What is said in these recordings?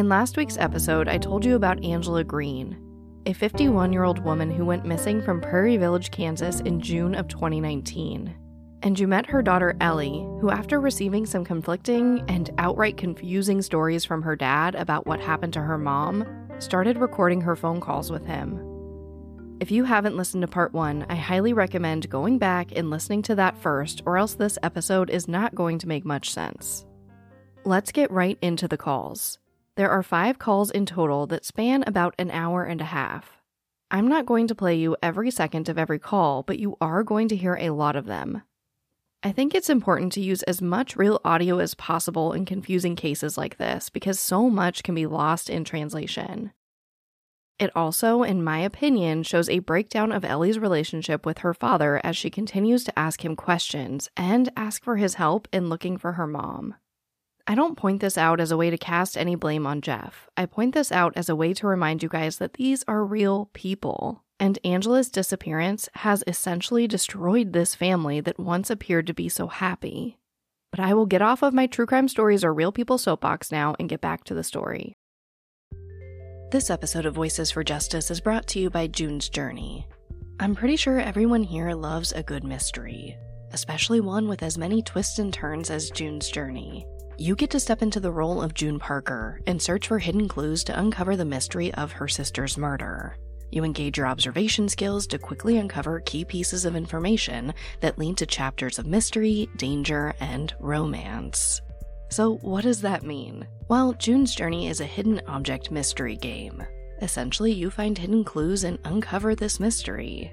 In last week's episode, I told you about Angela Green, a 51 year old woman who went missing from Prairie Village, Kansas in June of 2019. And you met her daughter Ellie, who, after receiving some conflicting and outright confusing stories from her dad about what happened to her mom, started recording her phone calls with him. If you haven't listened to part one, I highly recommend going back and listening to that first, or else this episode is not going to make much sense. Let's get right into the calls. There are five calls in total that span about an hour and a half. I'm not going to play you every second of every call, but you are going to hear a lot of them. I think it's important to use as much real audio as possible in confusing cases like this because so much can be lost in translation. It also, in my opinion, shows a breakdown of Ellie's relationship with her father as she continues to ask him questions and ask for his help in looking for her mom. I don't point this out as a way to cast any blame on Jeff. I point this out as a way to remind you guys that these are real people. And Angela's disappearance has essentially destroyed this family that once appeared to be so happy. But I will get off of my true crime stories or real people soapbox now and get back to the story. This episode of Voices for Justice is brought to you by June's Journey. I'm pretty sure everyone here loves a good mystery, especially one with as many twists and turns as June's Journey. You get to step into the role of June Parker and search for hidden clues to uncover the mystery of her sister's murder. You engage your observation skills to quickly uncover key pieces of information that lead to chapters of mystery, danger, and romance. So, what does that mean? Well, June's Journey is a hidden object mystery game. Essentially, you find hidden clues and uncover this mystery.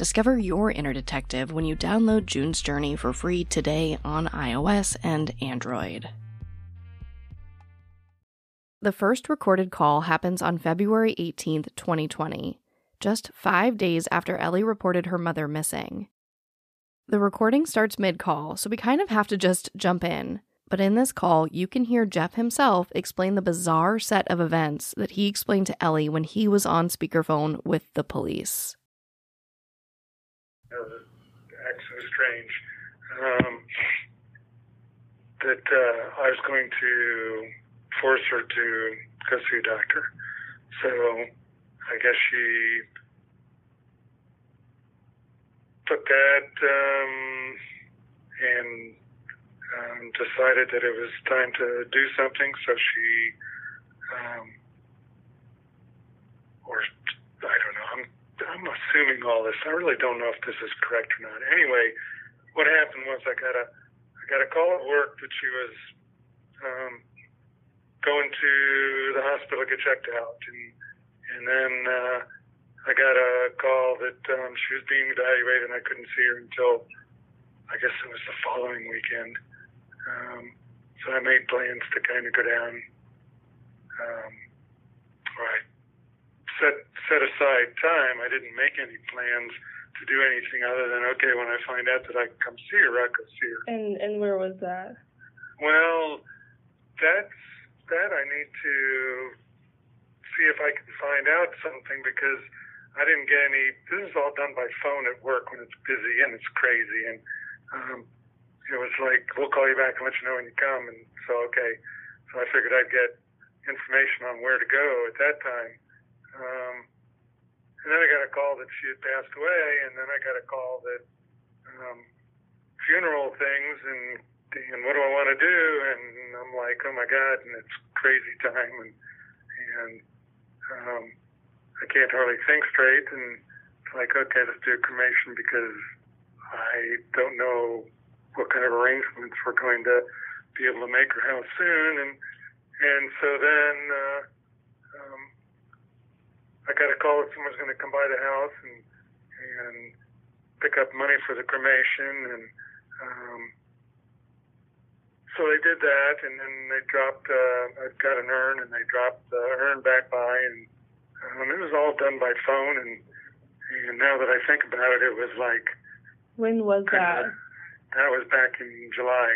Discover your inner detective when you download June's Journey for free today on iOS and Android. The first recorded call happens on February 18th, 2020, just five days after Ellie reported her mother missing. The recording starts mid call, so we kind of have to just jump in. But in this call, you can hear Jeff himself explain the bizarre set of events that he explained to Ellie when he was on speakerphone with the police. Was actually strange. Um, that uh, I was going to force her to go see a doctor. So I guess she took that um, and um, decided that it was time to do something. So she, um, or I don't know. I'm assuming all this. I really don't know if this is correct or not. Anyway, what happened was I got a I got a call at work that she was um, going to the hospital to get checked out, and and then. Uh, I got a call that um, she was being evaluated and I couldn't see her until I guess it was the following weekend. Um, so I made plans to kind of go down. Um, right. Set set aside time. I didn't make any plans to do anything other than okay. When I find out that I can come see her, I will see her. And and where was that? Well, that's that I need to see if I can find out something because I didn't get any. This is all done by phone at work when it's busy and it's crazy, and um, it was like we'll call you back and let you know when you come. And so okay, so I figured I'd get information on where to go at that time. Um, and then I got a call that she had passed away, and then I got a call that um, funeral things and and what do I want to do? And I'm like, oh my god, and it's crazy time, and and um, I can't hardly think straight, and it's like, okay, let's do a cremation because I don't know what kind of arrangements we're going to be able to make or how soon, and and so then uh, I got a call that someone's going to come by the house and and pick up money for the cremation, and um, so they did that, and then they dropped. Uh, I got an urn, and they dropped the urn back by, and um, it was all done by phone, and and now that I think about it, it was like. When was that? That was back in July.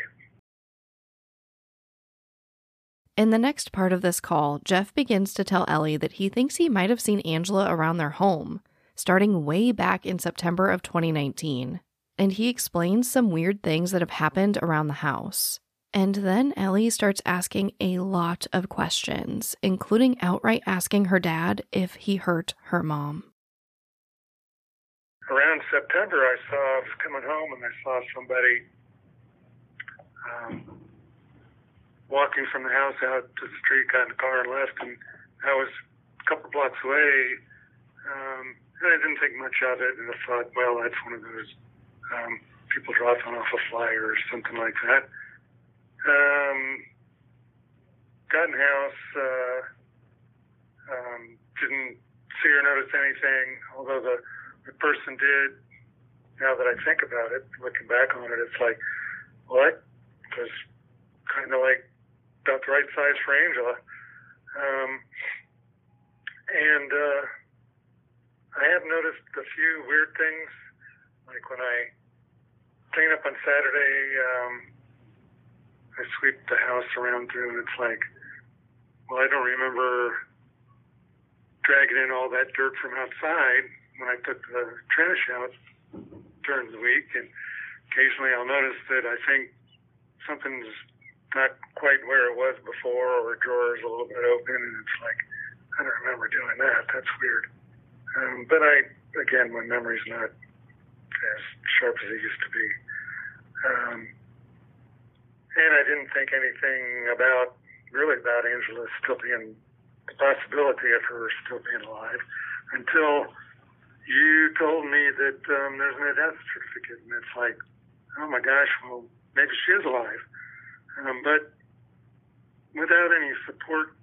In the next part of this call, Jeff begins to tell Ellie that he thinks he might have seen Angela around their home, starting way back in September of 2019. And he explains some weird things that have happened around the house. And then Ellie starts asking a lot of questions, including outright asking her dad if he hurt her mom. Around September, I saw, I was coming home and I saw somebody um, walking from the house out to the street, got in the car and left, and I was a couple blocks away. Um, and I didn't think much of it, and I thought, well, that's one of those um, people dropping off a flyer or something like that. Um, got in the house, uh, um, didn't see or notice anything, although the, the person did. Now that I think about it, looking back on it, it's like, what? Was kind of like about the right size for Angela. Um, and uh, I have noticed a few weird things, like when I clean up on Saturday, um, I sweep the house around through, and it's like, well, I don't remember dragging in all that dirt from outside when I took the trash out during the week, and occasionally I'll notice that I think something's not quite where it was before, or a drawer is a little bit open, and it's like, I don't remember doing that. That's weird. Um, but I, again, my memory's not as sharp as it used to be. Um, and I didn't think anything about, really about Angela still being, the possibility of her still being alive until you told me that um, there's no death certificate. And it's like, oh my gosh, well, maybe she is alive. Um, but without any support,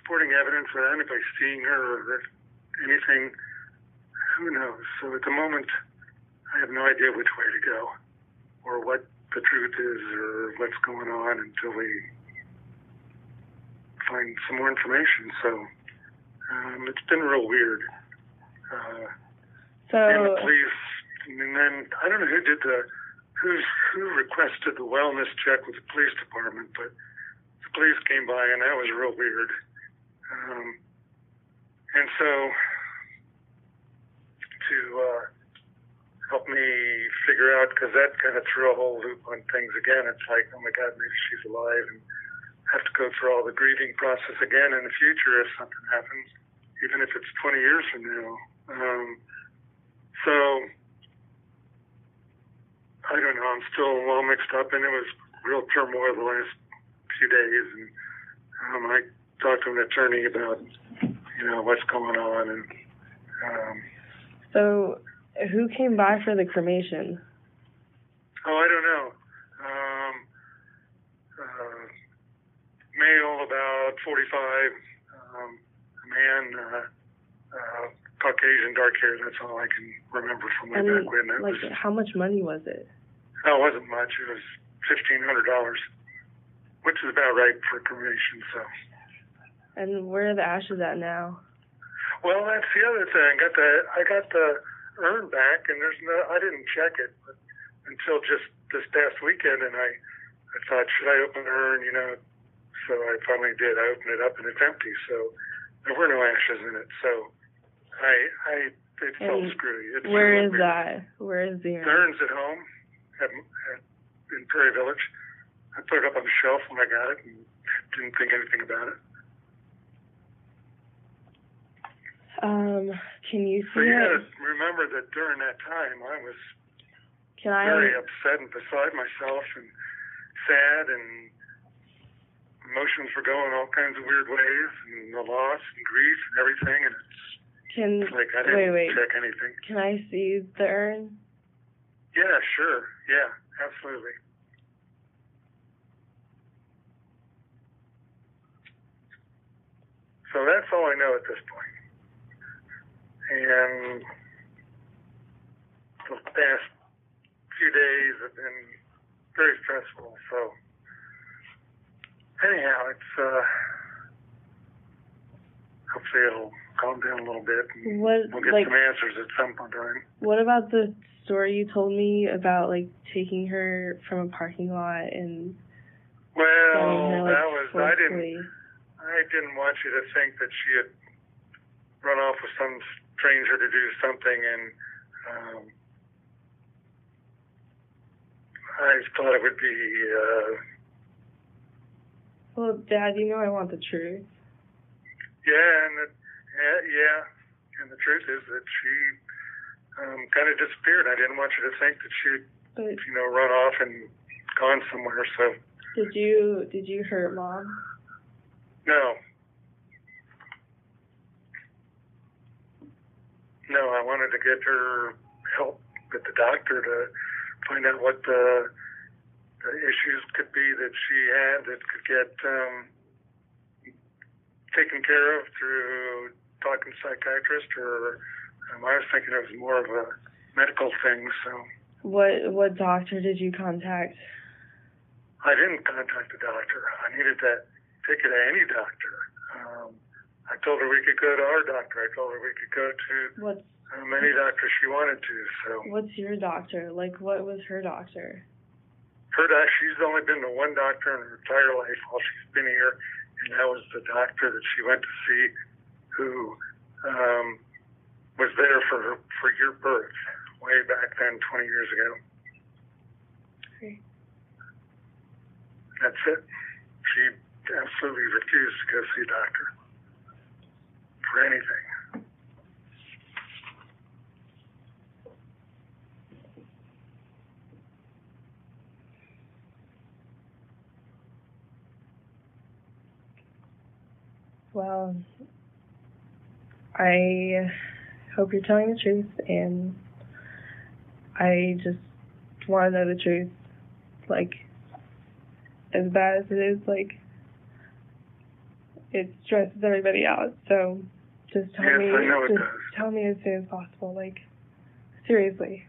supporting evidence, without anybody seeing her or anything, who knows? So at the moment, I have no idea which way to go or what the truth is or what's going on until we find some more information. So um, it's been real weird. Uh, so, and the police, and then I don't know who did the who's who requested the wellness check with the police department, but the police came by and that was real weird. Um, and so to uh, help me figure out, because that kind of threw a whole loop on things again. It's like, oh my God, maybe she's alive, and have to go through all the grieving process again in the future if something happens, even if it's 20 years from now. Um, so I don't know. I'm still all mixed up, and it was real turmoil the last few days. And um, I talked to an attorney about, you know, what's going on. And um, so, who came by for the cremation? Oh, I don't know. Um, uh, male, about 45. Um, a man, uh, uh, Caucasian, dark hair. That's all I can remember from way And back when. That like, was, how much money was it? no, it wasn't much. It was fifteen hundred dollars, which is about right for cremation. So, And where are the ashes at now? well, that's the other thing. I Got the I got the urn back, and there's no. I didn't check it but until just this past weekend, and I I thought, should I open the urn? You know, so I finally did. I opened it up, and it's empty. So there were no ashes in it. So I I it felt And screwy. It's Where is that? Where is the The urn's at home at, at, in Prairie Village. I put it up on the shelf when I got it and didn't think anything about it. Um, can you see it? gotta remember that during that time I was Can I? very upset and beside myself and sad and emotions were going all kinds of weird ways and the loss and grief and everything and it's Can Like I didn't wait, wait. check anything. Can I see the urn? Yeah, sure. Yeah, absolutely. So that's all I know at this point. And the past few days have been very stressful. So anyhow, it's uh, hopefully it'll calm down a little bit. And What we'll get like some answers at some point. Right? what about the story you told me about like taking her from a parking lot and Well, her like that was I didn't. I didn't want you to think that she had run off with some stranger to do something, and um, I thought it would be. Uh, Well, Dad, you know I want the truth. yeah, and the, yeah, yeah, and the truth is that she um, kind of disappeared. I didn't want you to think that she, But you know, run off and gone somewhere. So did you did you hurt Mom? no. No, I wanted to get her help with the doctor to find out what the, the issues could be that she had that could get um, taken care of through talking to a psychiatrist, or um, I was thinking it was more of a medical thing. So What what doctor did you contact? I didn't contact the doctor. I needed that ticket to any doctor. Um, I told her we could go to our doctor. I told her we could go to What's um, any doctor she wanted to. So what's your doctor? Like what was her doctor? her doc, she's only been to one doctor in her entire life while she's been here, and that was the doctor that she went to see, who um, was there for for your birth way back then, 20 years ago. Okay. That's it. She absolutely refused to go see a doctor for anything. Well, I hope you're telling the truth, and I just want to know the truth. Like, as bad as it is, like, it stresses everybody out. So, just tell Yes, me, I know it just tell me as soon as possible. Like, seriously,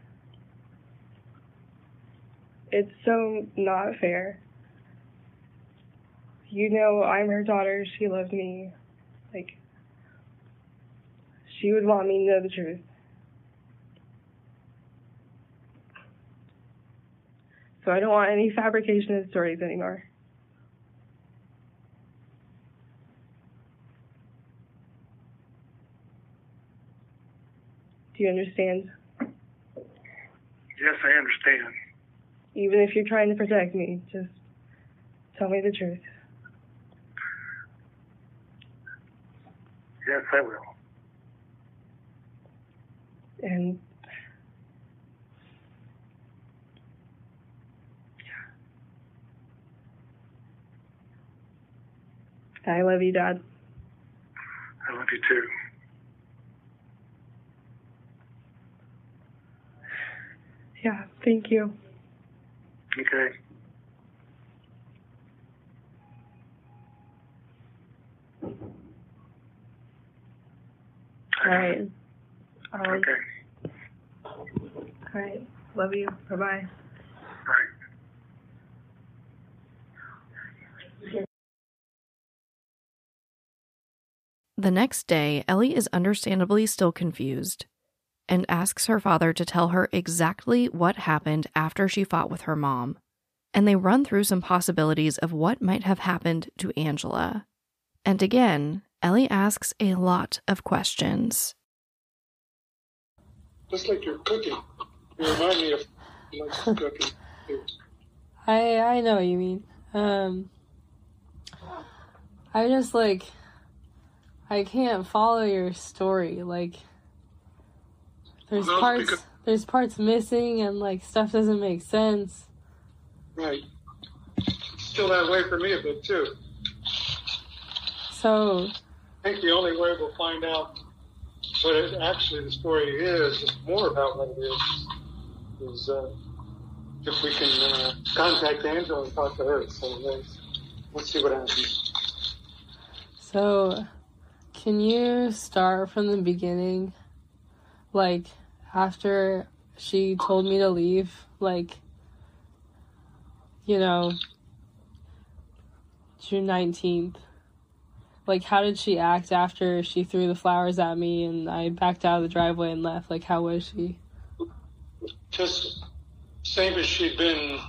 it's so not fair. You know, I'm her daughter. She loves me. Like, she would want me to know the truth. So I don't want any fabrication of stories anymore. Do you understand? Yes, I understand. Even if you're trying to protect me, just tell me the truth. Yes, I will. And I love you, Dad. I love you too. Yeah, thank you. Okay. All right. Um, Okay. All right. Love you. Bye bye. Right. The next day, Ellie is understandably still confused and asks her father to tell her exactly what happened after she fought with her mom. And they run through some possibilities of what might have happened to Angela. And again, Ellie asks a lot of questions. Just like you're cooking. You remind me of cooking. I I know what you mean. Um I just like I can't follow your story. Like there's parts because- there's parts missing and like stuff doesn't make sense. Right. Still that way for me a bit too. So I think the only way we'll find out what it, actually the story is, is more about what it is, is uh, if we can uh, contact Angela and talk to her. So let's, let's see what happens. So, can you start from the beginning? Like, after she told me to leave, like, you know, June 19th. Like, how did she act after she threw the flowers at me and I backed out of the driveway and left? Like, how was she? Just same as she'd been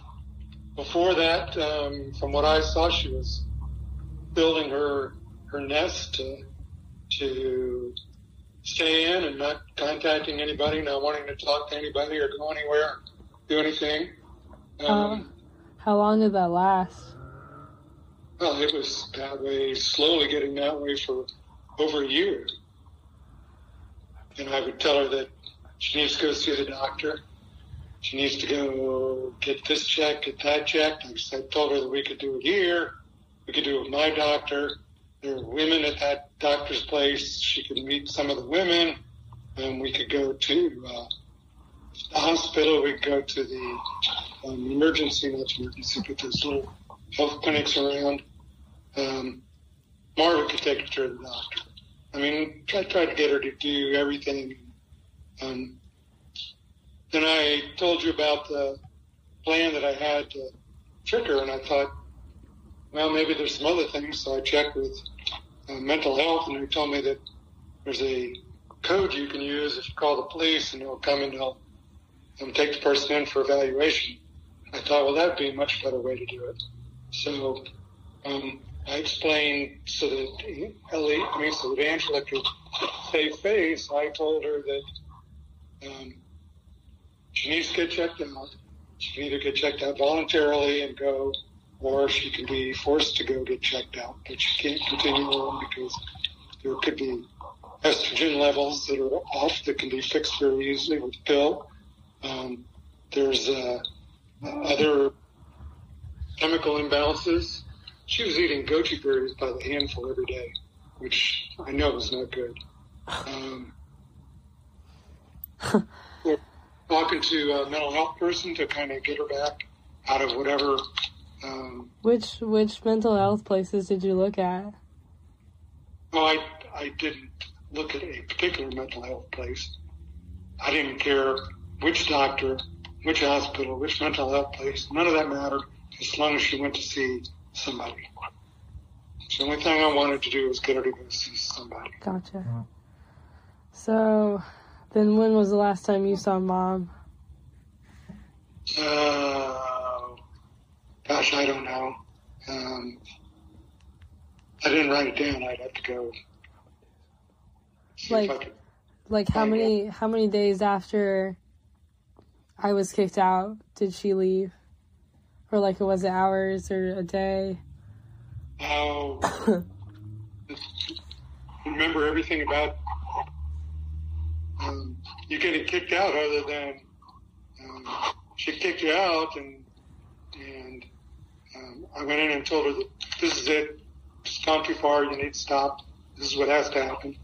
before that. Um, from what I saw, she was building her her nest to to stay in and not contacting anybody, not wanting to talk to anybody or go anywhere, do anything. Um, Um, how long did that last? Well, it was that way, slowly getting that way for over a year. And I would tell her that she needs to go see the doctor. She needs to go get this checked, get that checked. I told her that we could do it here. We could do it with my doctor. There are women at that doctor's place. She could meet some of the women. And we could go to uh, the hospital. We could go to the um, emergency, not emergency, but those little health clinics around. Um, Marva could take her to the doctor. I mean, I tried to get her to do everything. Um, then I told you about the plan that I had to trick her, and I thought, well, maybe there's some other things. So I checked with uh, mental health, and they told me that there's a code you can use if you call the police, and they'll come and they'll take the person in for evaluation. I thought, well, that'd be a much better way to do it. So um, I explained so that Ellie, I mean, so that Angela could save face. I told her that um, she needs to get checked out. She can either get checked out voluntarily and go, or she can be forced to go get checked out. But she can't continue on because there could be estrogen levels that are off that can be fixed very easily with a pill. Um, there's uh, other chemical imbalances. She was eating goji berries by the handful every day, which I know is not good. Um, talking to a mental health person to kind of get her back out of whatever. Um, Which which mental health places did you look at? well, I I didn't look at a particular mental health place. I didn't care which doctor, which hospital, which mental health place. None of that mattered as long as she went to see somebody. So the only thing I wanted to do was get her to go see somebody. Gotcha. So, then when was the last time you saw mom? Uh, gosh, I don't know. Um, I didn't write it down. I'd have to go. See if I Like- Like how Oh, many how many days after I was kicked out did she leave? Or like it was it hours or a day? How remember everything about um, you getting kicked out, other than um, she kicked you out, and and um, I went in and told her that this is it. It's gone too far. You need to stop. This is what has to happen.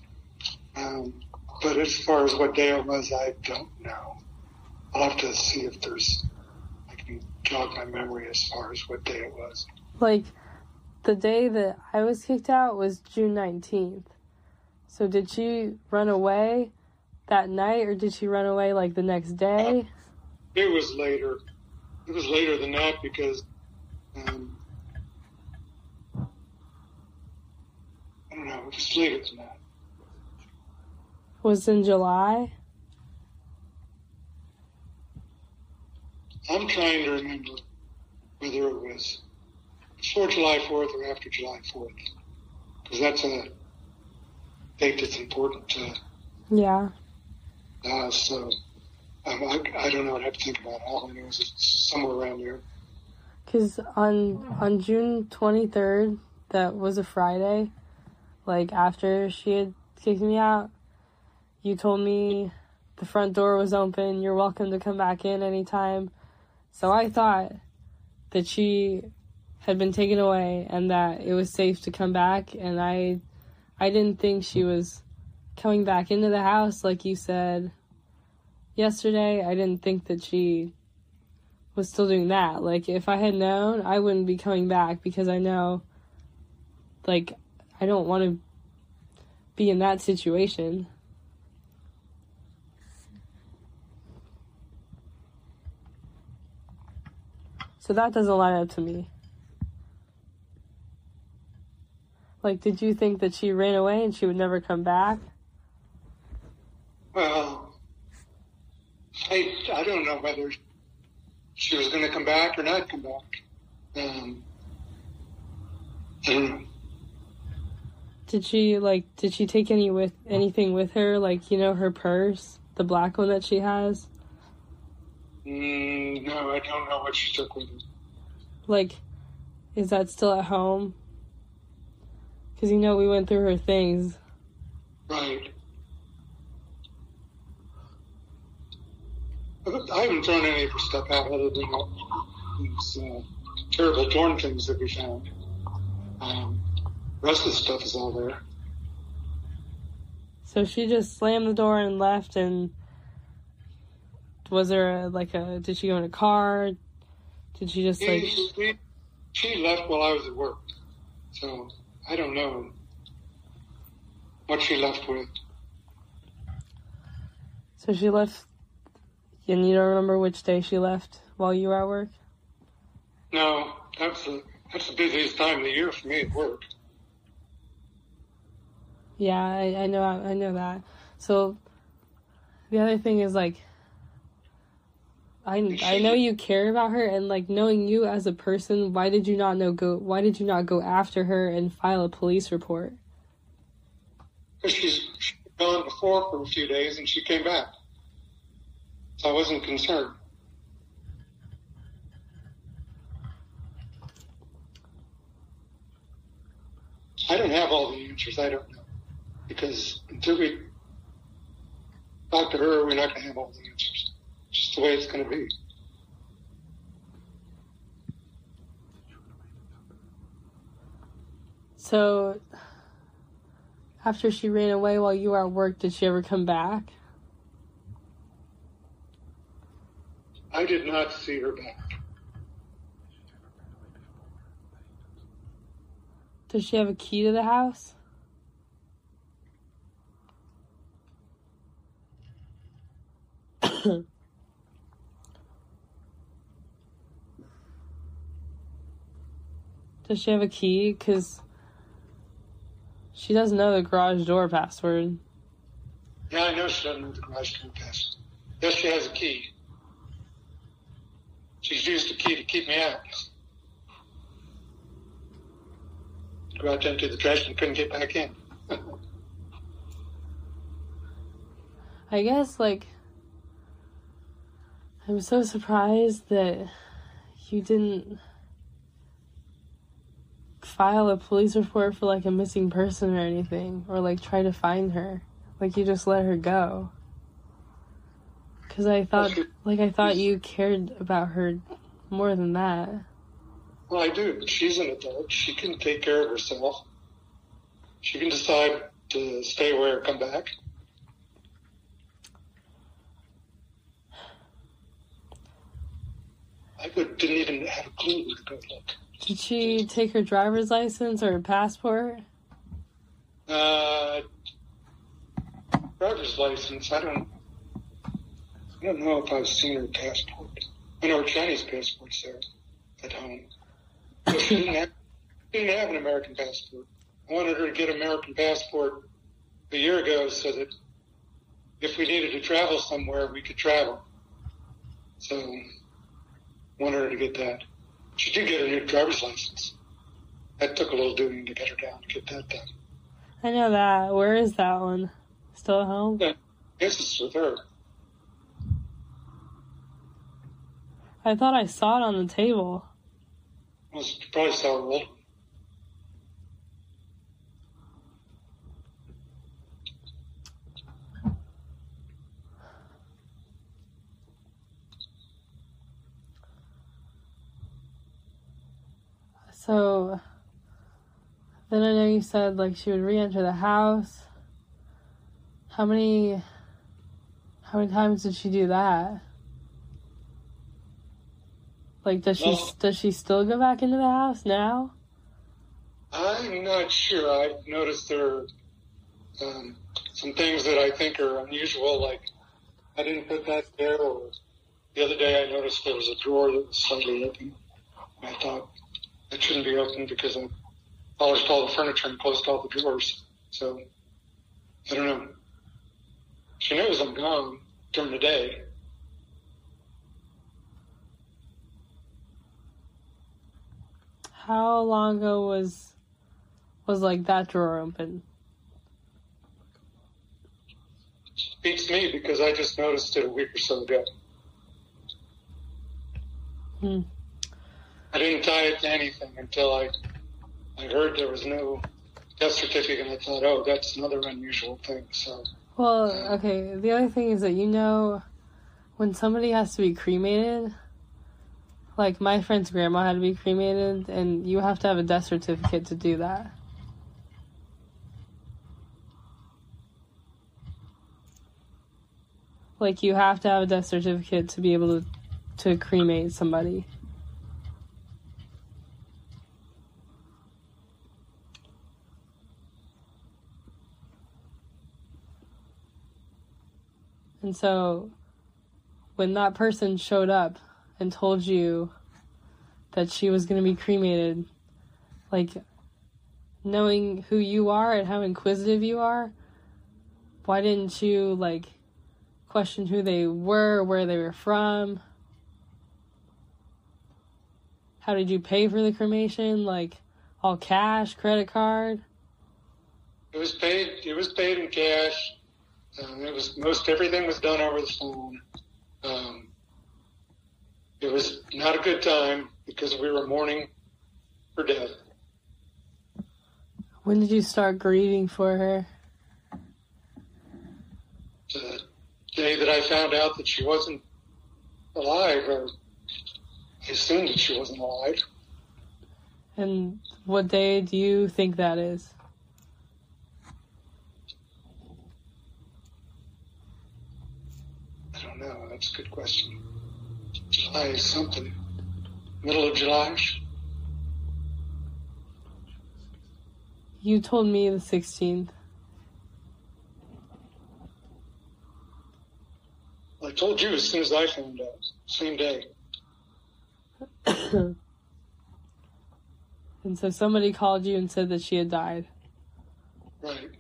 Um, but as far as what day it was, I don't know. I'll have to see if there's I can jog my memory as far as what day it was. Like the day that I was kicked out was June 19th. So did she run away that night or did she run away like the next day? It was later. It was later than that because um, I don't know. It was later than that. Was in July? I'm trying to remember whether it was before July 4th or after July 4th because that's a date that's important to Yeah. Us. So um, I, I don't know. I'd have to think about it. All I know is it's somewhere around there. Cause on on June twenty third, that was a Friday. Like after she had kicked me out, you told me the front door was open. You're welcome to come back in anytime. So I thought that she had been taken away and that it was safe to come back. And I, I didn't think she was coming back into the house, like you said yesterday, I didn't think that she was still doing that. Like, if I had known, I wouldn't be coming back because I know, like, I don't want to be in that situation. So that doesn't line up to me. Like, did you think that she ran away and she would never come back? Well, I, I don't know whether she was going to come back or not come back. Um. Did she like? Did she take any with anything with her? Like you know her purse, the black one that she has. Mm, no, I don't know what she took with her. Like, is that still at home? Because you know we went through her things. Right. I haven't thrown any of her stuff out other than these uh, terrible torn things that we found. Um, the rest of the stuff is all there. So she just slammed the door and left. And was there a, like a? Did she go in a car? Did she just like? She, she, she left while I was at work, so I don't know what she left with. So she left, and you don't remember which day she left while you were at work? No, that's the that's the busiest time of the year for me at work. Yeah, I, I know, I know that. So the other thing is like, I I know you care about her, and like knowing you as a person, why did you not know go? Why did you not go after her and file a police report? Because she's she's gone before for a few days and she came back, so I wasn't concerned. I don't have all the answers. I don't know because until we talk to her, we're not going to have all the answers. It's just the way it's going to be. So after she ran away while you were at work, did she ever come back? I did not see her back. Does she have a key to the house? Does she have a key? Because she doesn't know the garage door password. Yeah, I know she doesn't know the garage door password. Yes, she has a key. She's used the key to keep me out. Go out to the trash and couldn't get back in. I guess, like, I'm so surprised that you didn't file a police report for, like, a missing person or anything, or, like, try to find her. Like, you just let her go. Because I thought, like, I thought you cared about her more than that. Well, I do, but she's an adult. She can take care of herself. She can decide to stay away or come back. I would, didn't even have a clue where to go look. Did she take her driver's license or her passport? Uh, driver's license. I don't. I don't know if I've seen her passport. I know her Chinese passport's there at home. But she didn't have, didn't have an American passport. I wanted her to get an American passport a year ago so that if we needed to travel somewhere, we could travel. So, I wanted her to get that. She did get a new driver's license. That took a little doing to get her down to get that done. I know that. Where is that one? Still at home? Yeah, this is with her. I thought I saw it on the table. Well, you probably saw old. So then I know you said like she would re-enter the house. How many how many times did she do that? Like does she Well- does she still go back into the house now? I'm not sure. I've noticed there are um, some things that I think are unusual, like I didn't put that there, or the other day I noticed there was a drawer that was slightly open. I thought it shouldn't be open because I polished all the furniture and closed all the drawers. So I don't know. She knows I'm gone during the day. How long ago was was like that drawer open? Beats me because I just noticed it a week or so ago. Hmm. I didn't tie it to anything until I I heard there was no death certificate, and I thought, oh, that's another unusual thing. So Well, okay, the other thing is that you know when somebody has to be cremated, like my friend's grandma had to be cremated and you have to have a death certificate to do that. Like you have to have a death certificate to be able to to cremate somebody. And so when that person showed up and told you that she was going to be cremated, like knowing who you are and how inquisitive you are, why didn't you like question who they were, where they were from? How did you pay for the cremation? Like all cash, credit card? it was paid. It was paid in cash. Um, it was most everything was done over the phone. Um, it was not a good time because we were mourning her death. When did you start grieving for her? the day that I found out that she wasn't alive, or I assumed that she wasn't alive. And what day do you think that is? I don't know. That's a good question. July something. Middle of July. You told me the 16th. I told you as soon as I found out. Same day. And so somebody called you and said that she had died. Right.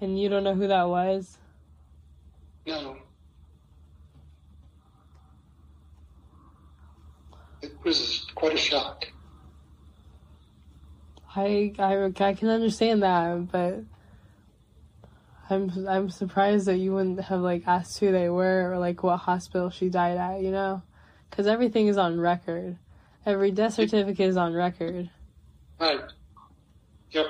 And you don't know who that was? No. It was quite a shock. I, I, I can understand that, but I'm I'm surprised that you wouldn't have like asked who they were or like what hospital she died at, you know? Because everything is on record. Every death certificate is on record. Right. Yep.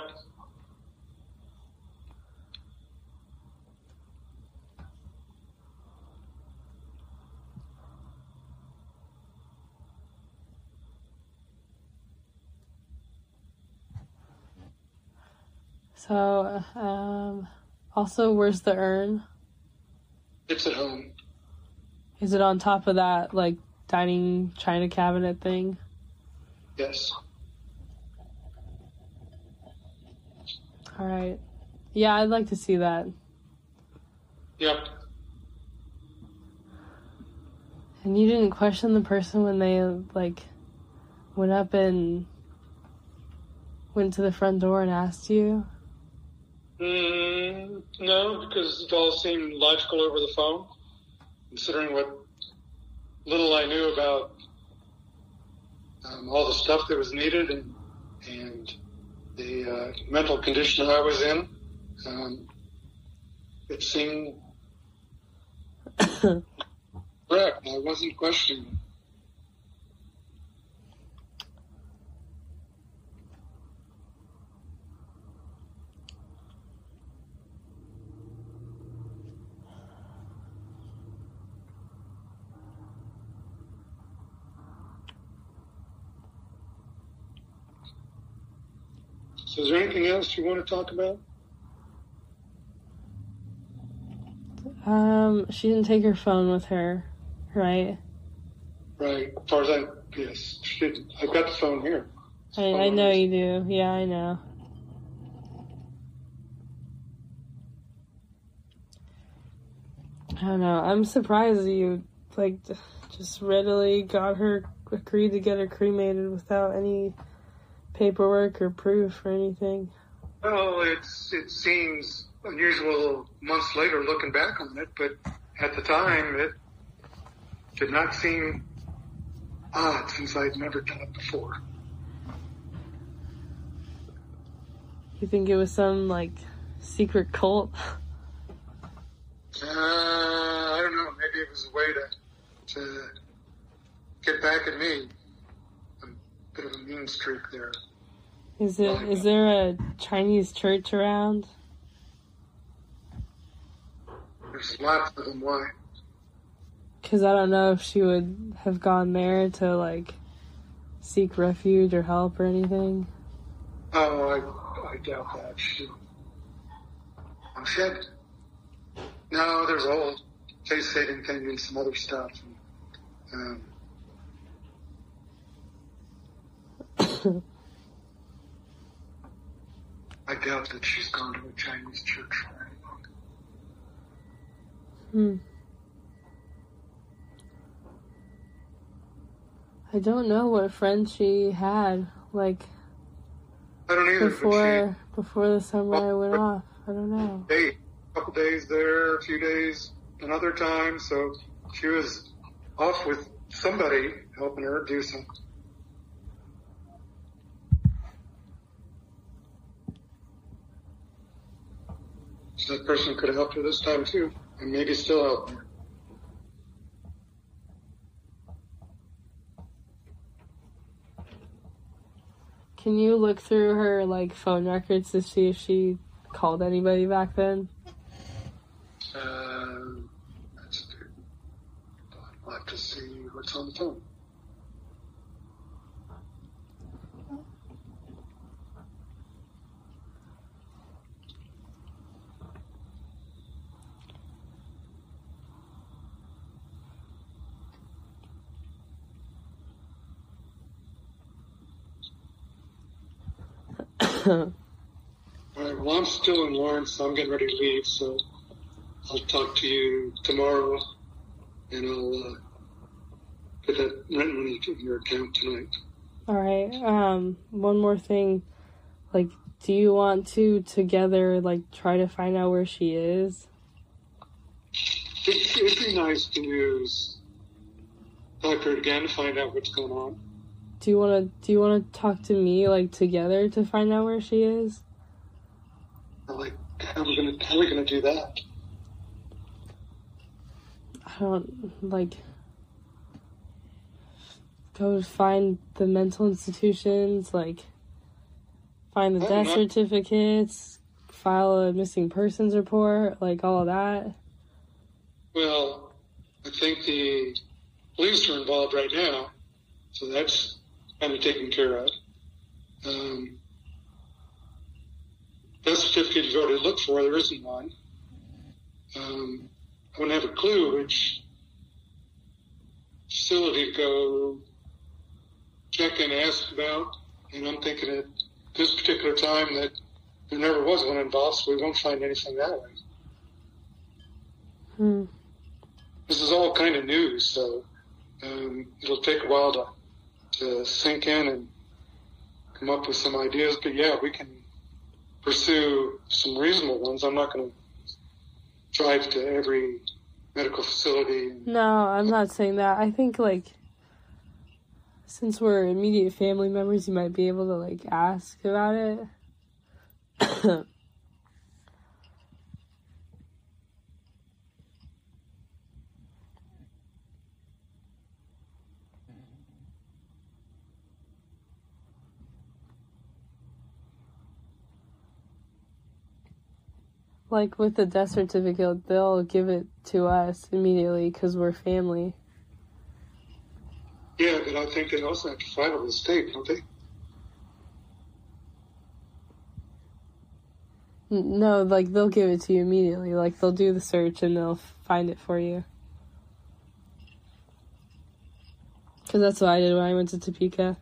So, um, also, where's the urn? It's at home. Is it on top of that like dining china cabinet thing? Yes. All right. Yeah, I'd like to see that. Yep. And you didn't question the person when they like went up and went to the front door and asked you? Mm, no, because it all seemed logical over the phone, considering what little I knew about um, all the stuff that was needed and and the uh, mental condition I was in. Um, it seemed correct. I wasn't questioning. So, is there anything else you want to talk about? Um, she didn't take her phone with her, right? Right. As far as I, yes, she didn't. I've got the phone here. I, I know you do. Yeah, I know. I don't know. I'm surprised you like just readily got her agreed to get her cremated without any paperwork or proof or anything. Well, it's it seems unusual months later looking back on it, but at the time it did not seem odd since I'd never done it before. You think it was some like secret cult? Uh, I don't know. Maybe it was a way to to get back at me. A bit of a mean streak there. Is it is there a Chinese church around? There's lots of them. Why? Because I don't know if she would have gone there to like seek refuge or help or anything. Oh, I, I doubt that. She, oh, shit. No, there's a whole face saving thing and some other stuff. And, um, I doubt that she's gone to a Chinese church for very long. Hmm. I don't know what friends she had like I don't either. before before the summer I went off. I don't know. She, hey, a couple days there, a few days another time. So she was off with somebody helping her do something. That person could have helped her this time too, and maybe still help her. Can you look through her like phone records to see if she called anybody back then? Um, that's good. I'll have to see what's on the phone. All right. Well, I'm still in Lawrence, so I'm getting ready to leave. So I'll talk to you tomorrow, and I'll uh, put that rent money in your account tonight. All right. Um, one more thing. Like, do you want to together like try to find out where she is? It, it'd be nice to use her again to find out what's going on. Do you want to do you want to talk to me like together to find out where she is? Like, how are we gonna how are we gonna do that? I don't like go find the mental institutions, like find the death certificates, file a missing persons report, like all of that. Well, I think the police are involved right now, so that's kind of taken care of. Um, death certificate you've already looked for, there isn't one. Um, I wouldn't have a clue which facility to go check and ask about, and I'm thinking at this particular time that there never was one involved, so we won't find anything that way. Hmm. this is all kind of new, so um, it'll take a while to to sink in and come up with some ideas. But yeah, we can pursue some reasonable ones. I'm not going to drive to every medical facility. No, I'm not saying that. I think like since we're immediate family members, you might be able to like ask about it. like with the death certificate, they'll give it to us immediately because we're family. Yeah, but I think they also have to file the state, don't they? No, like they'll give it to you immediately. Like they'll do the search and they'll find it for you. Because that's what I did when I went to Topeka.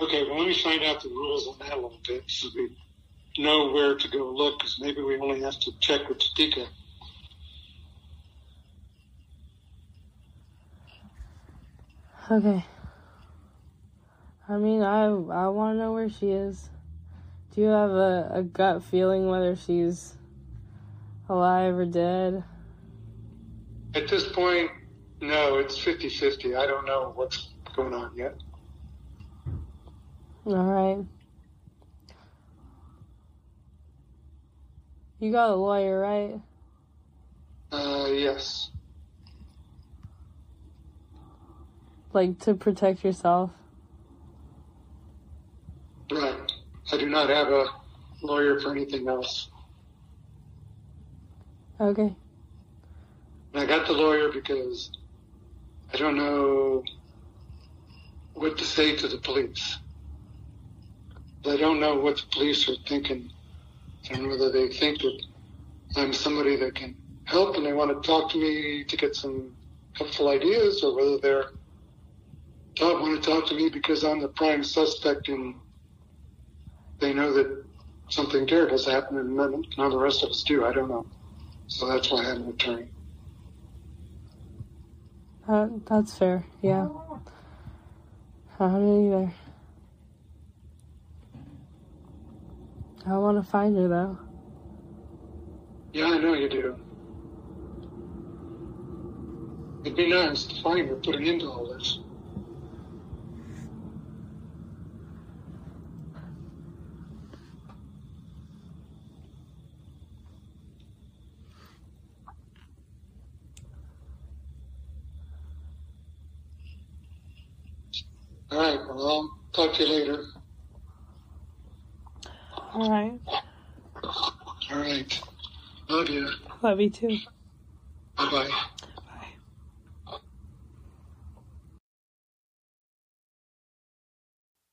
Okay, well, let me find out the rules on that a little bit so we know where to go look, because maybe we only have to check with Topeka. Okay. I mean, I I want to know where she is. Do you have a, a gut feeling whether she's alive or dead? At this point, no, it's 50 50. I don't know what's going on yet. All right. You got a lawyer, right? Uh, yes. Like to protect yourself? Right. I do not have a lawyer for anything else. Okay. And I got the lawyer because I don't know what to say to the police. I don't know what the police are thinking. I whether they think that I'm somebody that can help and they want to talk to me to get some helpful ideas or whether they're don't want to talk to me because I'm the prime suspect and they know that something terrible's happened and none, none of the rest of us do. I don't know. So that's why I have an attorney. Uh, that's fair, yeah. I don't either. I want to find her though. Yeah, I know you do. It'd be nice to find her, put an end to all this. All right, well, I'll talk to you later. All right. All right. Love you. Love you too. Bye bye. Bye.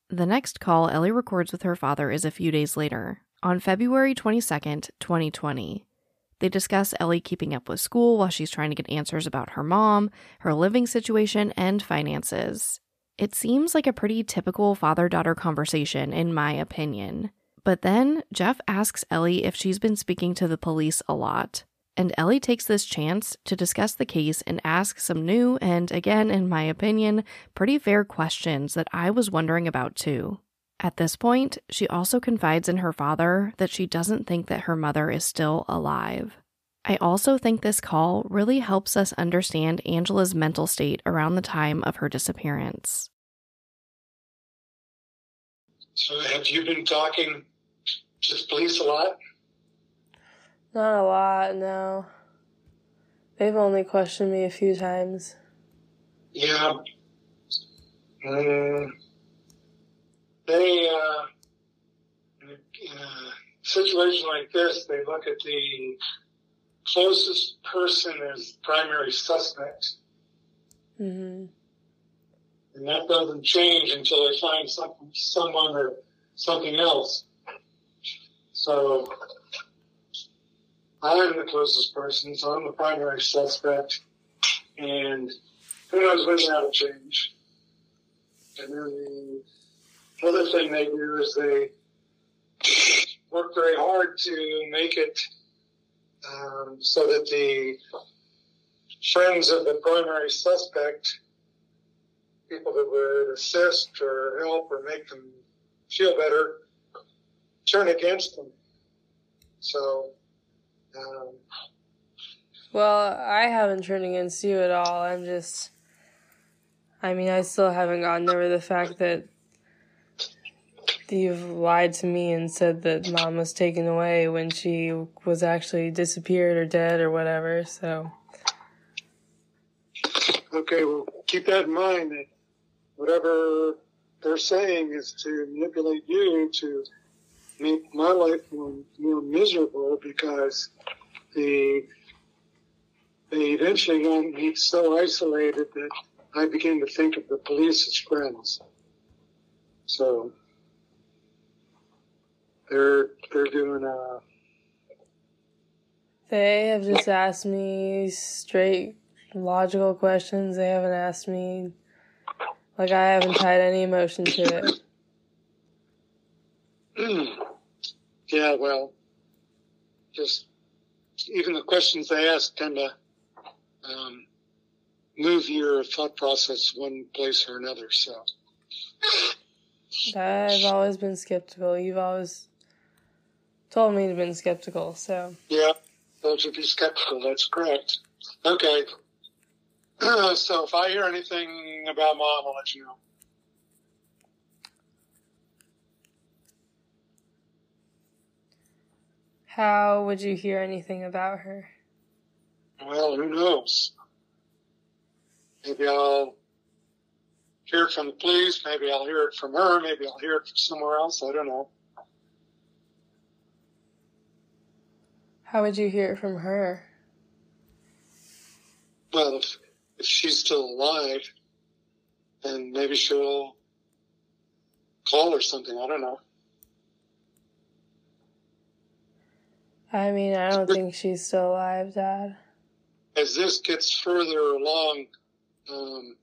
The next call Ellie records with her father is a few days later, on February 22nd, 2020. They discuss Ellie keeping up with school while she's trying to get answers about her mom, her living situation, and finances. It seems like a pretty typical father daughter conversation, in my opinion. But then Jeff asks Ellie if she's been speaking to the police a lot. And Ellie takes this chance to discuss the case and ask some new and, again, in my opinion, pretty fair questions that I was wondering about too. At this point, she also confides in her father that she doesn't think that her mother is still alive. I also think this call really helps us understand Angela's mental state around the time of her disappearance. So have you been talking to the police a lot? Not a lot, no. They've only questioned me a few times. Yeah. Mm, they, uh, in a situation like this, they look at the closest person as primary suspect. hmm And that doesn't change until they find some, someone or something else. So I'm the closest person, so I'm the primary suspect. And who knows when that'll change. And then the other thing they do is they work very hard to make it um, so that the friends of the primary suspect, people that would assist or help or make them feel better, turn against them. So, um, Well, I haven't turned against you at all. I'm just. I mean, I still haven't gotten over the fact that you've lied to me and said that mom was taken away when she was actually disappeared or dead or whatever, so. okay, well, keep that in mind that whatever they're saying is to manipulate you to make my life more, more miserable because the they eventually got me so isolated that I begin to think of the police as friends. So they're they're doing uh They have just asked me straight logical questions. They haven't asked me like I haven't tied any emotion to it. yeah, well, just even the questions they ask tend to um, move your thought process one place or another. So I've always been skeptical. You've always told me to be skeptical. So yeah, told you be skeptical. That's correct. Okay. so if I hear anything about mom, I'll let you know. how would you hear anything about her? Well, who knows? Maybe I'll hear it from the police. Maybe I'll hear it from her. Maybe I'll hear it from somewhere else. I don't know. How would you hear it from her? Well, if, if she's still alive, then maybe she'll call or something. I don't know. I mean, I don't think she's still alive, Dad. As this gets further along, um,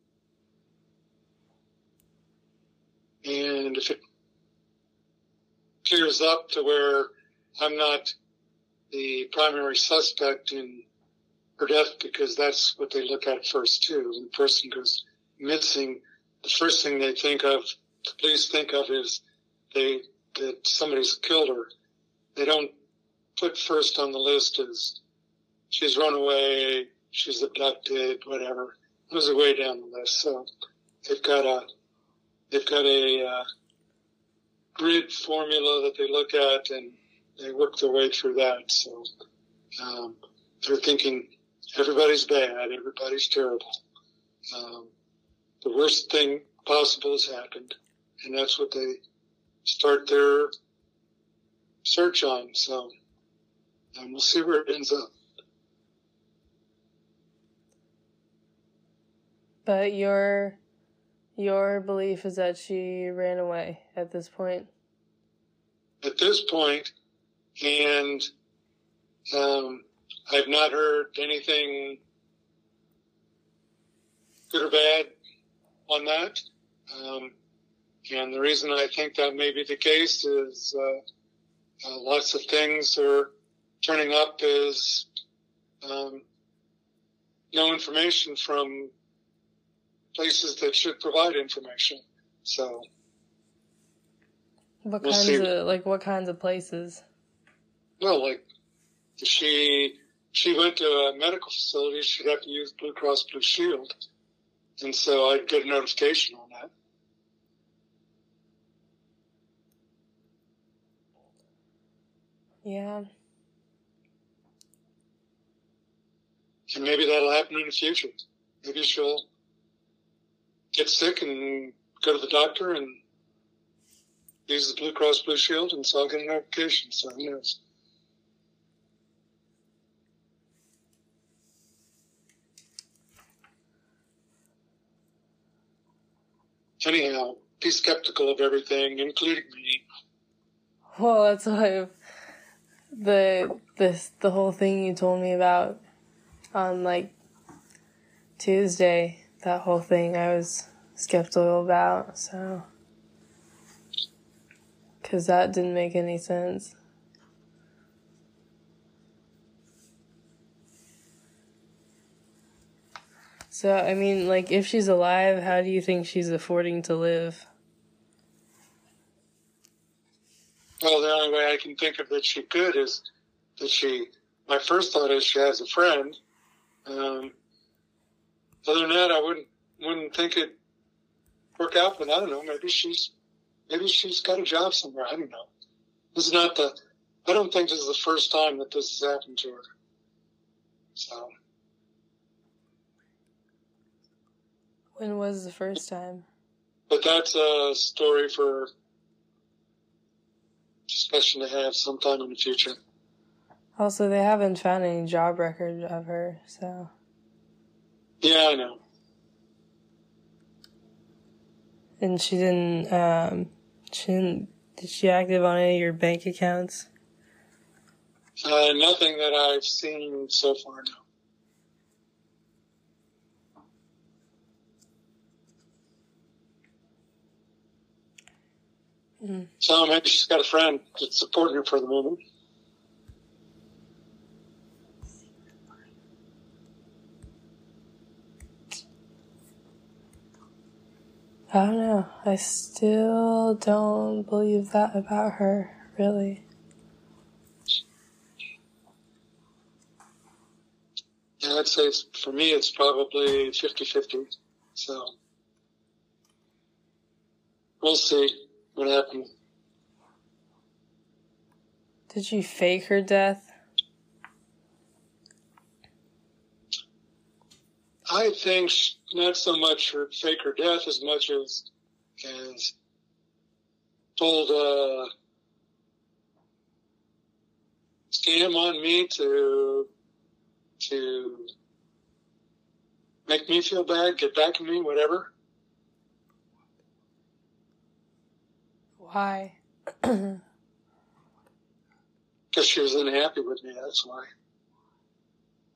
and if it clears up to where I'm not the primary suspect in her death, because that's what they look at first too. When the person goes missing, the first thing they think of, the police think of is they that somebody's killed her. They don't put first on the list is she's run away, she's abducted, whatever. Those are way down the list. So they've got a they've got a uh, grid formula that they look at, and they work their way through that. So um, they're thinking everybody's bad, everybody's terrible. Um, the worst thing possible has happened, and that's what they start their search on. So and we'll see where it ends up. But your your belief is that she ran away at this point. At this point, and um, I've not heard anything good or bad on that. Um, and the reason I think that may be the case is uh, uh, lots of things are turning up as um, no information from places that should provide information. So, what we'll kinds see. of like what kinds of places? Well, like if she she went to a medical facility, she'd have to use Blue Cross Blue Shield, and so I'd get a notification on that. Yeah. And maybe that'll happen in the future. Maybe she'll get sick and go to the doctor and use the Blue Cross Blue Shield, and so I'll get a notification. So who knows? Anyhow, be skeptical of everything, including me. Well, that's why the this the whole thing you told me about on like Tuesday, that whole thing I was skeptical about, so. Because that didn't make any sense. So, I mean, like, if she's alive, how do you think she's affording to live? Well, the only way I can think of that she could is that she, my first thought is she has a friend um, other than that, I wouldn't wouldn't think it work out. But I don't know. Maybe she's maybe she's got a job somewhere. I don't know. This is not the. I don't think this is the first time that this has happened to her. So. When was the first time? But that's a story for discussion to have sometime in the future. Also, they haven't found any job record of her, so. Yeah, I know. And she didn't, um, she didn't, did she active on any of your bank accounts? Uh, nothing that I've seen so far, no. Mm. So maybe she's got a friend that's supporting her for the moment. I don't know. I still don't believe that about her, really. Yeah, I'd say it's, for me it's probably 50-50. So we'll see what happened? Did she fake her death? I think not so much her fake her death as much as as pulled a uh, scam on me to to make me feel bad, get back at me, whatever. Why? Because she was unhappy with me. That's why.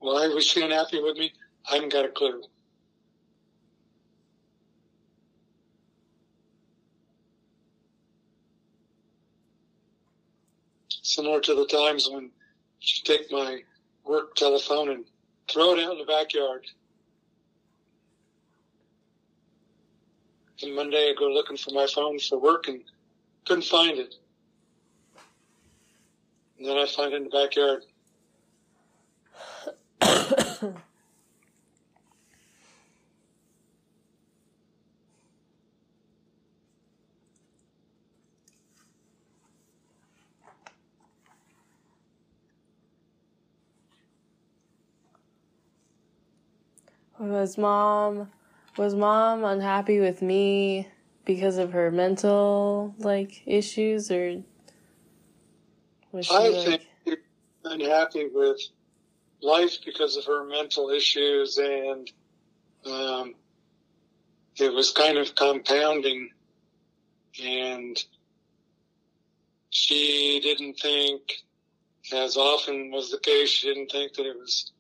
Why was she unhappy with me? I haven't got a clue. Similar to the times when she'd take my work telephone and throw it out in the backyard. And Monday I go looking for my phone for work and couldn't find it. And then I find it in the backyard. Was mom was mom unhappy with me because of her mental like issues or was she I like think unhappy with life because of her mental issues and um, it was kind of compounding and she didn't think as often was the case she didn't think that it was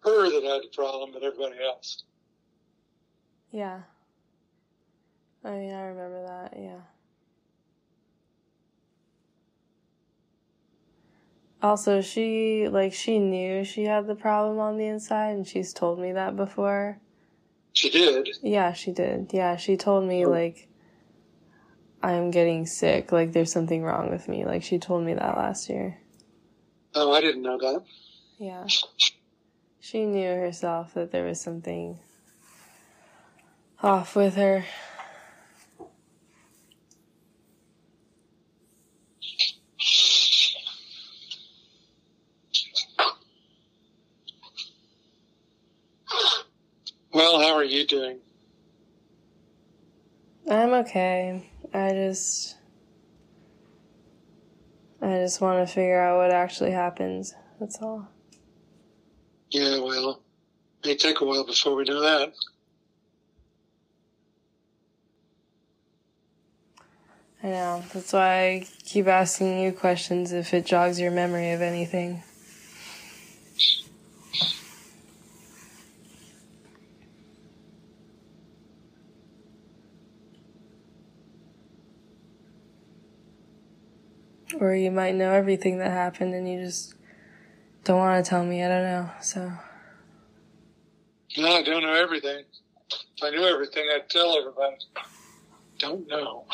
her that had the problem but everybody else Yeah. I mean I remember that, yeah. Also, she like she knew she had the problem on the inside and she's told me that before. she did Yeah, she did. Yeah, she told me Oh. like I'm getting sick, like there's something wrong with me. Like she told me that last year. oh i didn't know that Yeah. She knew herself that there was something off with her. well how are you doing I'm okay. I just I just want to figure out what actually happens. That's all. yeah well it may take a while before we know that I know. That's why I keep asking you questions if it jogs your memory of anything. Or you might know everything that happened and you just don't want to tell me. I don't know. So, No, I don't know everything. If I knew everything, I'd tell everybody. Don't know.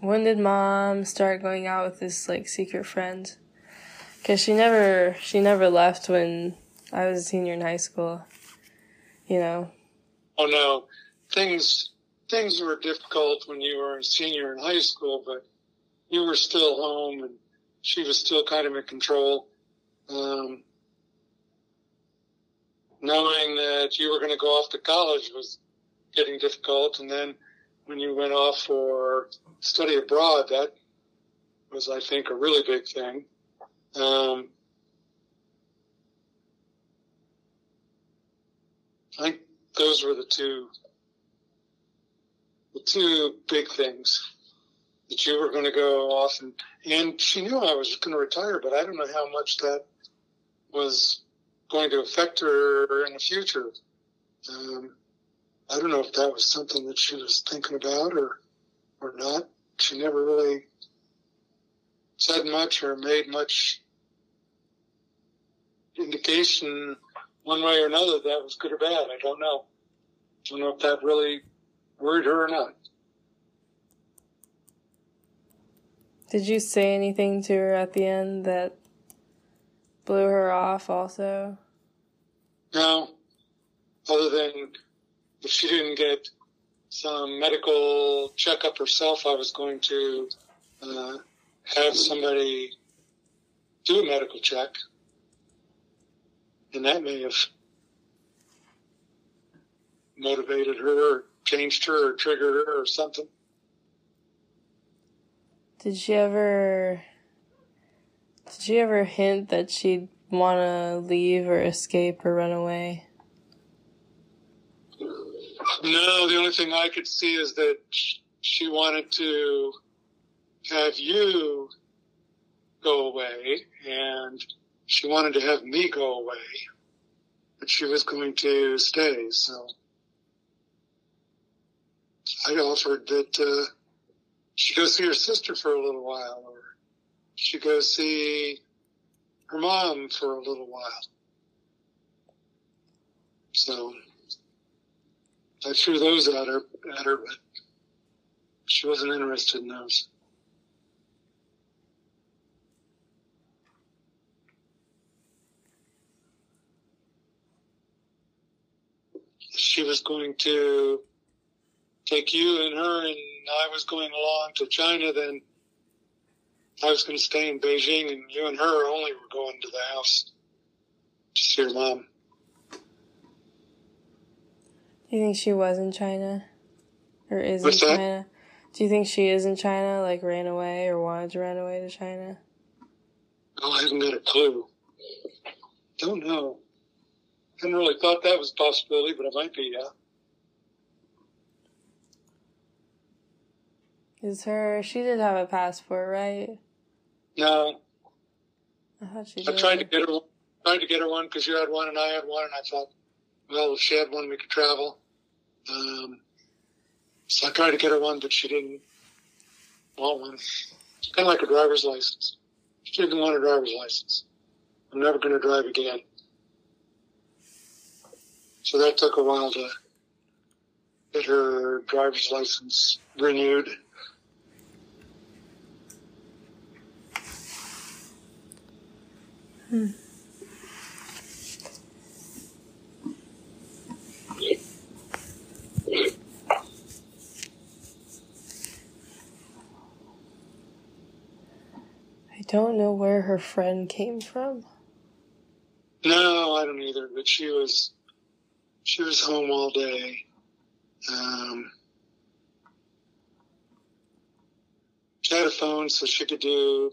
when did mom start going out with this like secret friend? Cuz she never she never left when I was a senior in high school. You know. Oh no, things things were difficult when you were a senior in high school, but you were still home, and she was still kind of in control. Um, knowing that you were going to go off to college was getting difficult, and then when you went off for study abroad, that was, I think, a really big thing. Um, I those were the two the two big things that you were going to go off and and she knew I was going to retire, but I don't know how much that was going to affect her in the future. Um, I don't know if that was something that she was thinking about or or not. She never really said much or made much indication one way or another that was good or bad. I don't know. I don't know if that really worried her or not. Did you say anything to her at the end that blew her off also? No, other than if she didn't get some medical checkup herself, I was going to uh, have somebody do a medical check. And that may have motivated her or changed her or triggered her or something. Did she ever did she ever hint that she'd want to leave or escape or run away? No, the only thing I could see is that she wanted to have you go away and she wanted to have me go away, but she was going to stay. So I offered that uh, she go see her sister for a little while, or she go see her mom for a little while. So I threw those at her, at her, but she wasn't interested in those. She was going to take you and her, and I was going along to China. Then I was going to stay in Beijing, and you and her only were going to the house to see your mom. Do you think she was in China? Or is What's in that? China? Do you think she is in China, like ran away or wanted to run away to China? Oh, I haven't got a clue. Don't know. Hadn't really thought that was a possibility, but it might be, yeah. Is her she did have a passport, right? No, I thought she I did. tried to get her, tried to get her one because you had one and I had one, and I thought, well, if she had one, we could travel. Um, so I tried to get her one, but she didn't want one. Kind of like a driver's license. She didn't want a driver's license. I'm never going to drive again. So that took a while to get her driver's license renewed. I don't know where her friend came from. No, I don't either. But she was, she was home all day. Um, she had a phone so she could do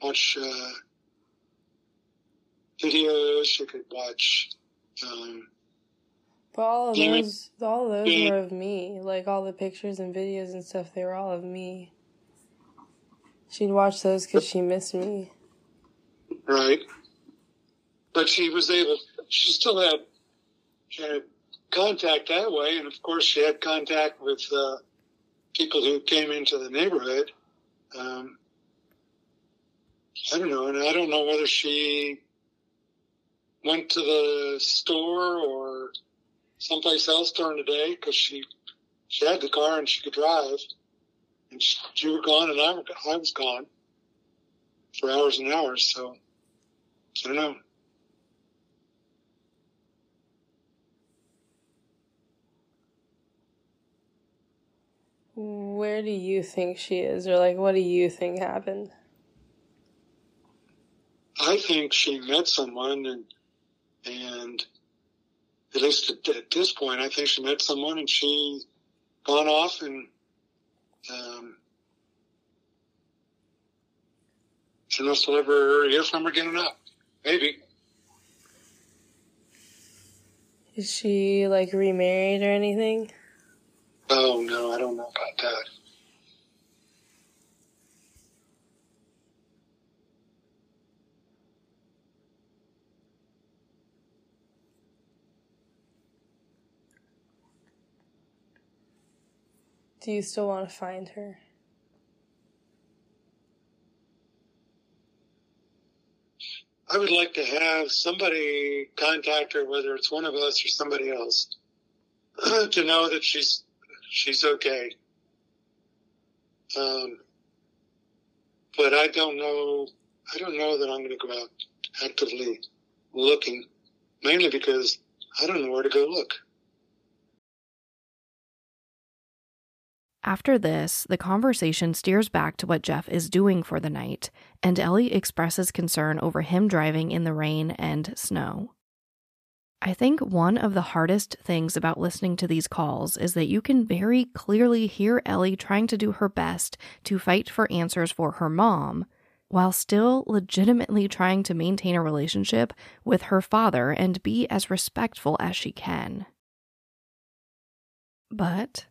watch uh, videos. She could watch. Um, But all of Yeah. those, all of those Yeah. were of me. Like all the pictures and videos and stuff, they were all of me. She'd watch those because she missed me. right, but she was able. She still had had contact that way, and of course, she had contact with uh, people who came into the neighborhood. Um, I don't know, and I don't know whether she went to the store or someplace else during the day because she she had the car and she could drive, and she, you were gone and I, I was gone for hours and hours. So I don't know. Where do you think she is, or like, what do you think happened? I think she met someone and and at least at, at this point, I think she met someone and she gone off and um, she must will ever hear from her again or not. Maybe. Is she like remarried or anything? Oh no, I don't know about that. Do you still want to find her? I would like to have somebody contact her, whether it's one of us or somebody else, to know that she's she's okay. Um, but I don't know. I don't know that I'm going to go out actively looking, mainly because I don't know where to go look. After this, the conversation steers back to what Jeff is doing for the night, and Ellie expresses concern over him driving in the rain and snow. I think one of the hardest things about listening to these calls is that you can very clearly hear Ellie trying to do her best to fight for answers for her mom, while still legitimately trying to maintain a relationship with her father and be as respectful as she can. But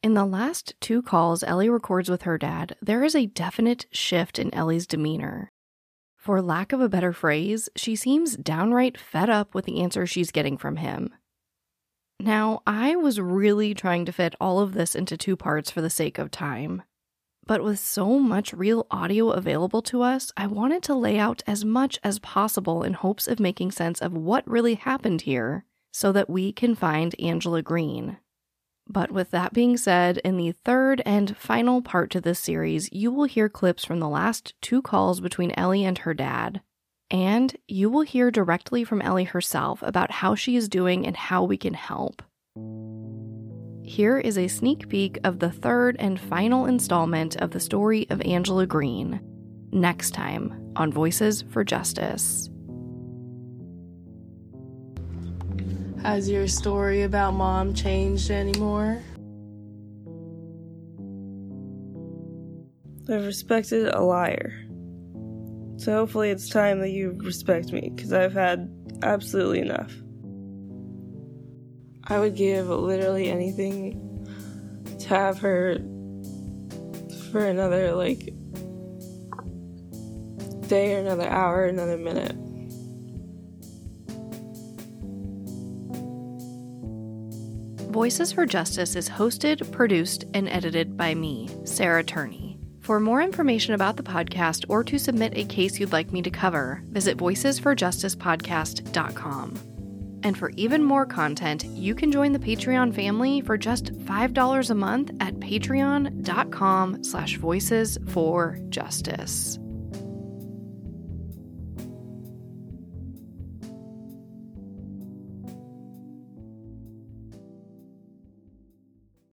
in the last two calls Ellie records with her dad, there is a definite shift in Ellie's demeanor. For lack of a better phrase, she seems downright fed up with the answer she's getting from him. Now, I was really trying to fit all of this into two parts for the sake of time. But with so much real audio available to us, I wanted to lay out as much as possible in hopes of making sense of what really happened here so that we can find Angela Green. But with that being said, in the third and final part to this series, you will hear clips from the last two calls between Ellie and her dad. And you will hear directly from Ellie herself about how she is doing and how we can help. Here is a sneak peek of the third and final installment of the story of Angela Green, next time on Voices for Justice. Has your story about mom changed anymore? I've respected a liar. So hopefully it's time that you respect me because I've had absolutely enough. I would give literally anything to have her for another like day or another hour, another minute. Voices for Justice is hosted, produced, and edited by me, Sarah Turney. For more information about the podcast or to submit a case you'd like me to cover, visit voicesforjusticepodcast.com. And for even more content, you can join the Patreon family for just $5 a month at patreon.com slash voices for justice.